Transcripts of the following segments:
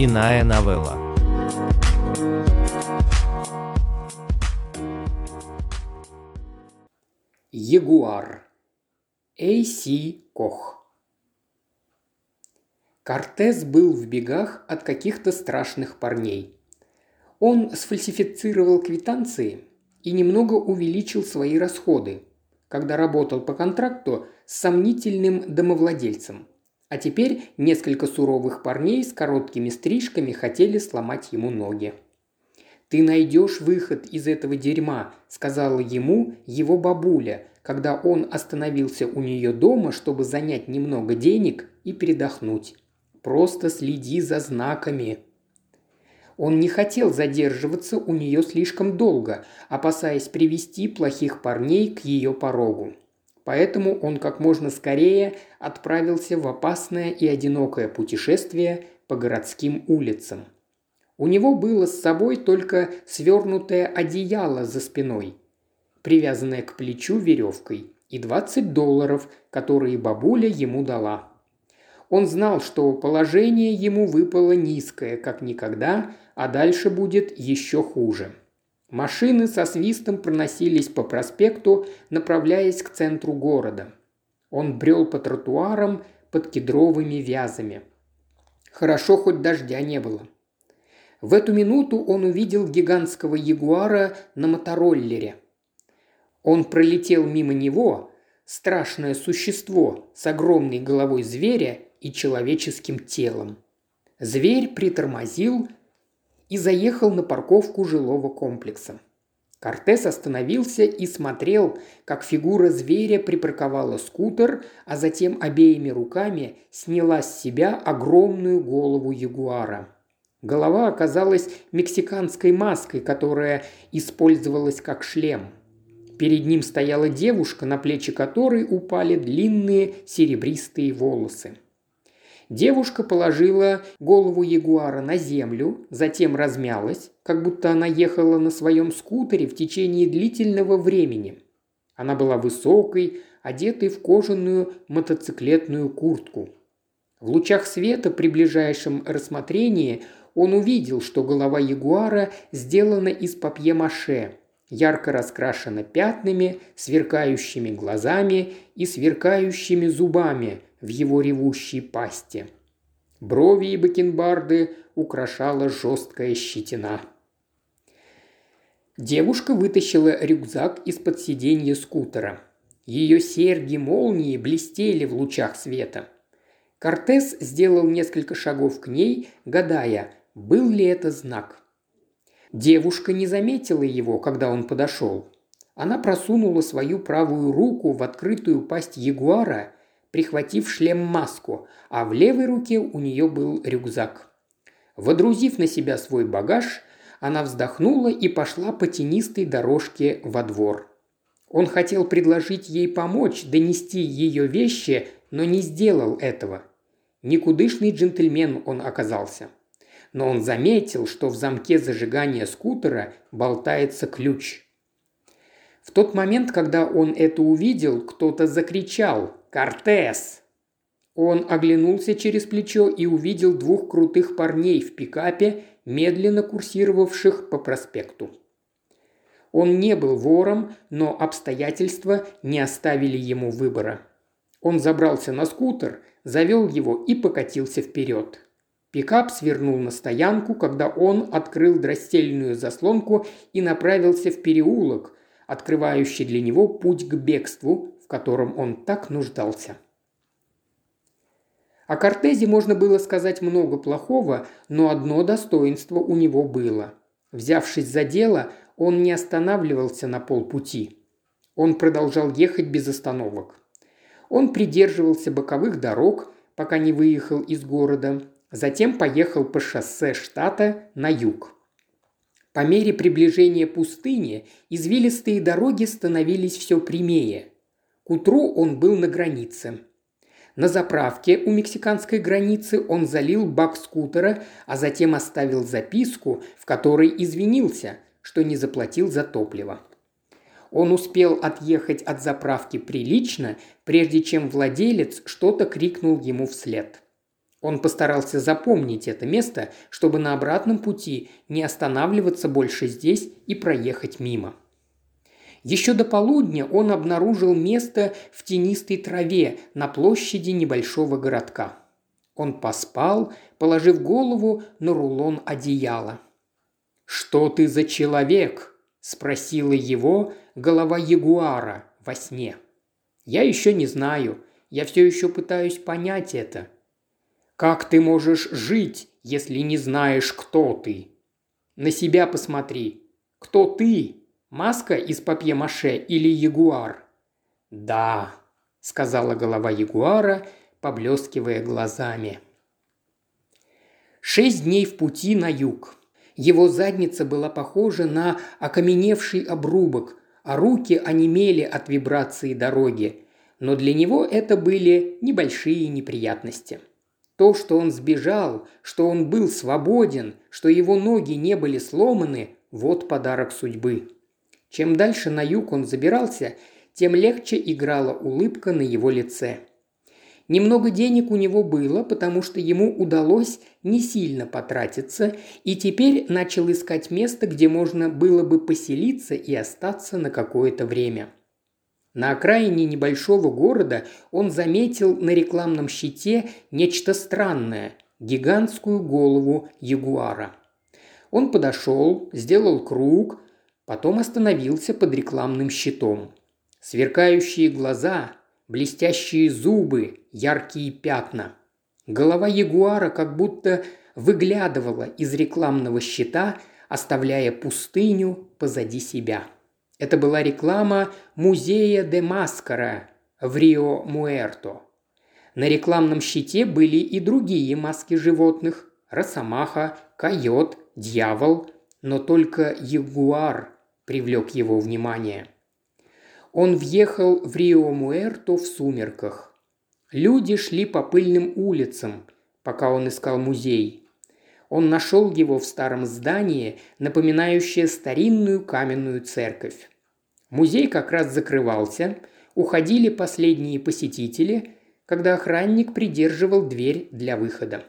Иная новелла. Ягуар. Эй-Си Кох. Кортес был в бегах от каких-то страшных парней. Он сфальсифицировал квитанции и немного увеличил свои расходы, когда работал по контракту с сомнительным домовладельцем. А теперь несколько суровых парней с короткими стрижками хотели сломать ему ноги. «Ты найдешь выход из этого дерьма», – сказала ему его бабуля, когда он остановился у нее дома, чтобы занять немного денег и передохнуть. «Просто следи за знаками». Он не хотел задерживаться у нее слишком долго, опасаясь привести плохих парней к ее порогу. Поэтому он как можно скорее отправился в опасное и одинокое путешествие по городским улицам. У него было с собой только свернутое одеяло за спиной, привязанное к плечу веревкой, и 20 долларов, которые бабуля ему дала. Он знал, что положение ему выпало низкое, как никогда, а дальше будет еще хуже – Машины со свистом проносились по проспекту, направляясь к центру города. Он брел по тротуарам под кедровыми вязами. Хорошо, хоть дождя не было. В эту минуту он увидел гигантского ягуара на мотороллере. Он пролетел мимо него, страшное существо с огромной головой зверя и человеческим телом. Зверь притормозил, и заехал на парковку жилого комплекса. Кортес остановился и смотрел, как фигура зверя припарковала скутер, а затем обеими руками сняла с себя огромную голову ягуара. Голова оказалась мексиканской маской, которая использовалась как шлем. Перед ним стояла девушка, на плечи которой упали длинные серебристые волосы. Девушка положила голову ягуара на землю, затем размялась, как будто она ехала на своем скутере в течение длительного времени. Она была высокой, одетой в кожаную мотоциклетную куртку. В лучах света при ближайшем рассмотрении он увидел, что голова ягуара сделана из папье-маше, ярко раскрашена пятнами, сверкающими глазами и сверкающими зубами, в его ревущей пасти. Брови и бакенбарды украшала жесткая щетина. Девушка вытащила рюкзак из-под сиденья скутера. Ее серьги молнии блестели в лучах света. Кортес сделал несколько шагов к ней, гадая, был ли это знак. Девушка не заметила его, когда он подошел. Она просунула свою правую руку в открытую пасть ягуара прихватив шлем-маску, а в левой руке у нее был рюкзак. Водрузив на себя свой багаж, она вздохнула и пошла по тенистой дорожке во двор. Он хотел предложить ей помочь донести ее вещи, но не сделал этого. Никудышный джентльмен он оказался. Но он заметил, что в замке зажигания скутера болтается ключ. В тот момент, когда он это увидел, кто-то закричал Кортес!» Он оглянулся через плечо и увидел двух крутых парней в пикапе, медленно курсировавших по проспекту. Он не был вором, но обстоятельства не оставили ему выбора. Он забрался на скутер, завел его и покатился вперед. Пикап свернул на стоянку, когда он открыл дростельную заслонку и направился в переулок, открывающий для него путь к бегству, в котором он так нуждался. О Кортезе можно было сказать много плохого, но одно достоинство у него было. Взявшись за дело, он не останавливался на полпути. Он продолжал ехать без остановок. Он придерживался боковых дорог, пока не выехал из города, затем поехал по шоссе штата на юг. По мере приближения пустыни извилистые дороги становились все прямее. К утру он был на границе. На заправке у мексиканской границы он залил бак скутера, а затем оставил записку, в которой извинился, что не заплатил за топливо. Он успел отъехать от заправки прилично, прежде чем владелец что-то крикнул ему вслед. Он постарался запомнить это место, чтобы на обратном пути не останавливаться больше здесь и проехать мимо. Еще до полудня он обнаружил место в тенистой траве на площади небольшого городка. Он поспал, положив голову на рулон одеяла. «Что ты за человек?» – спросила его голова ягуара во сне. «Я еще не знаю. Я все еще пытаюсь понять это», как ты можешь жить, если не знаешь, кто ты? На себя посмотри. Кто ты? Маска из папье-маше или ягуар? Да, сказала голова ягуара, поблескивая глазами. Шесть дней в пути на юг. Его задница была похожа на окаменевший обрубок, а руки онемели от вибрации дороги. Но для него это были небольшие неприятности. То, что он сбежал, что он был свободен, что его ноги не были сломаны – вот подарок судьбы. Чем дальше на юг он забирался, тем легче играла улыбка на его лице. Немного денег у него было, потому что ему удалось не сильно потратиться, и теперь начал искать место, где можно было бы поселиться и остаться на какое-то время – на окраине небольшого города он заметил на рекламном щите нечто странное – гигантскую голову ягуара. Он подошел, сделал круг, потом остановился под рекламным щитом. Сверкающие глаза, блестящие зубы, яркие пятна. Голова ягуара как будто выглядывала из рекламного щита, оставляя пустыню позади себя. Это была реклама музея де Маскара в Рио-Муэрто. На рекламном щите были и другие маски животных – росомаха, койот, дьявол, но только ягуар привлек его внимание. Он въехал в Рио-Муэрто в сумерках. Люди шли по пыльным улицам, пока он искал музей. Он нашел его в старом здании, напоминающее старинную каменную церковь. Музей как раз закрывался, уходили последние посетители, когда охранник придерживал дверь для выхода.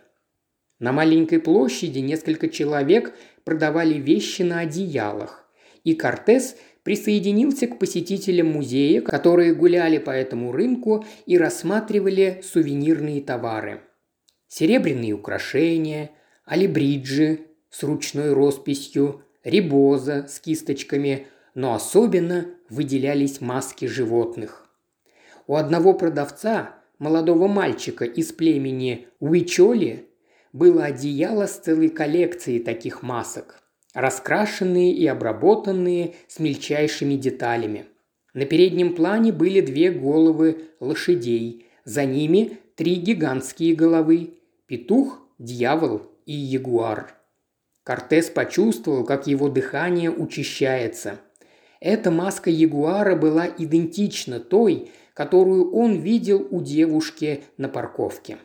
На маленькой площади несколько человек продавали вещи на одеялах, и Кортес присоединился к посетителям музея, которые гуляли по этому рынку и рассматривали сувенирные товары. Серебряные украшения, алибриджи с ручной росписью, рибоза с кисточками, но особенно выделялись маски животных. У одного продавца, молодого мальчика из племени Уичоли, было одеяло с целой коллекцией таких масок, раскрашенные и обработанные с мельчайшими деталями. На переднем плане были две головы лошадей, за ними три гигантские головы – петух, дьявол и ягуар. Кортес почувствовал, как его дыхание учащается. Эта маска ягуара была идентична той, которую он видел у девушки на парковке.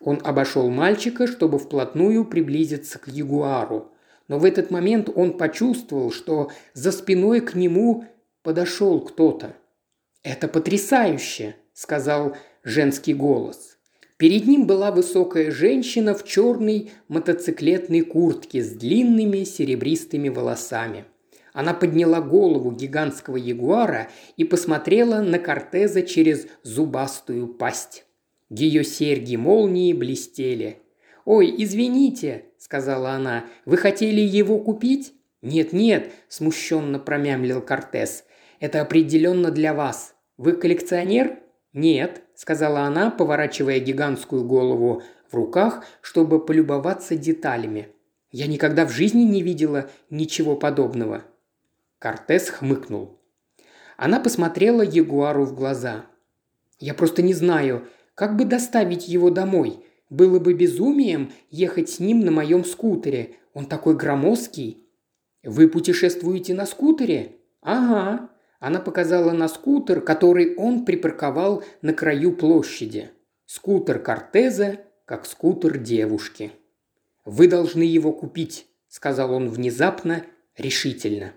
Он обошел мальчика, чтобы вплотную приблизиться к ягуару. Но в этот момент он почувствовал, что за спиной к нему подошел кто-то. «Это потрясающе!» – сказал женский голос. Перед ним была высокая женщина в черной мотоциклетной куртке с длинными серебристыми волосами. Она подняла голову гигантского ягуара и посмотрела на Кортеза через зубастую пасть. Ее серьги молнии блестели. «Ой, извините», – сказала она, – «вы хотели его купить?» «Нет-нет», – смущенно промямлил Кортес. «Это определенно для вас. Вы коллекционер?» «Нет», – сказала она, поворачивая гигантскую голову в руках, чтобы полюбоваться деталями. «Я никогда в жизни не видела ничего подобного». Кортес хмыкнул. Она посмотрела Ягуару в глаза. «Я просто не знаю, как бы доставить его домой. Было бы безумием ехать с ним на моем скутере. Он такой громоздкий». «Вы путешествуете на скутере?» «Ага», она показала на скутер, который он припарковал на краю площади. Скутер Кортеза, как скутер девушки. «Вы должны его купить», – сказал он внезапно, решительно.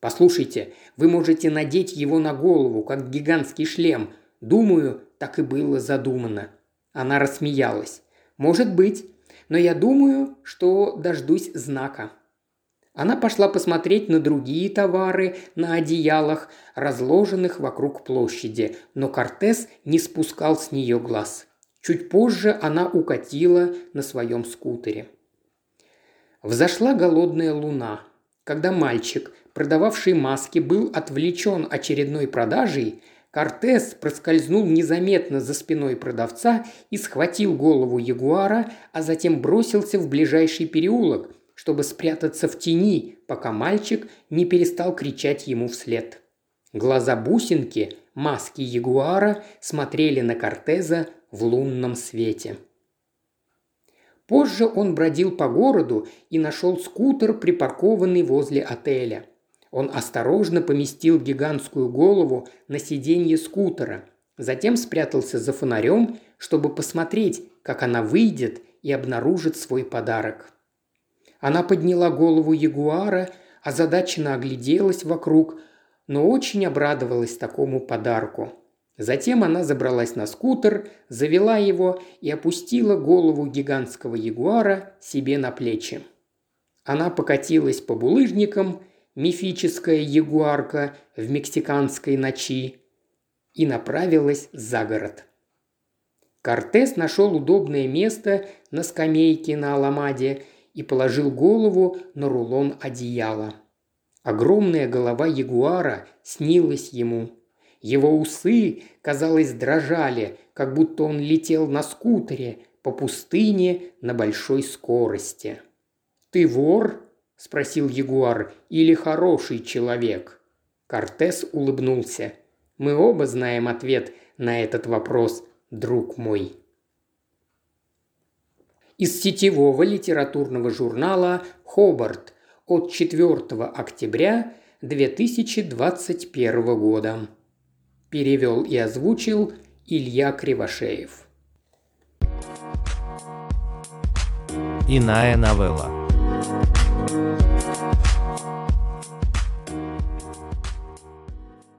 «Послушайте, вы можете надеть его на голову, как гигантский шлем. Думаю, так и было задумано». Она рассмеялась. Может быть, но я думаю, что дождусь знака. Она пошла посмотреть на другие товары на одеялах, разложенных вокруг площади, но Кортес не спускал с нее глаз. Чуть позже она укатила на своем скутере. Взошла голодная луна. Когда мальчик, продававший маски, был отвлечен очередной продажей, Кортес проскользнул незаметно за спиной продавца и схватил голову ягуара, а затем бросился в ближайший переулок, чтобы спрятаться в тени, пока мальчик не перестал кричать ему вслед. Глаза бусинки, маски ягуара, смотрели на Кортеза в лунном свете. Позже он бродил по городу и нашел скутер, припаркованный возле отеля. Он осторожно поместил гигантскую голову на сиденье скутера, затем спрятался за фонарем, чтобы посмотреть, как она выйдет и обнаружит свой подарок. Она подняла голову ягуара, озадаченно огляделась вокруг, но очень обрадовалась такому подарку. Затем она забралась на скутер, завела его и опустила голову гигантского ягуара себе на плечи. Она покатилась по булыжникам, мифическая ягуарка в мексиканской ночи, и направилась за город. Кортес нашел удобное место на скамейке на Аламаде и положил голову на рулон одеяла. Огромная голова ягуара снилась ему. Его усы, казалось, дрожали, как будто он летел на скутере по пустыне на большой скорости. «Ты вор?» – спросил ягуар. «Или хороший человек?» Кортес улыбнулся. «Мы оба знаем ответ на этот вопрос, друг мой» из сетевого литературного журнала «Хобарт» от 4 октября 2021 года. Перевел и озвучил Илья Кривошеев. Иная новелла.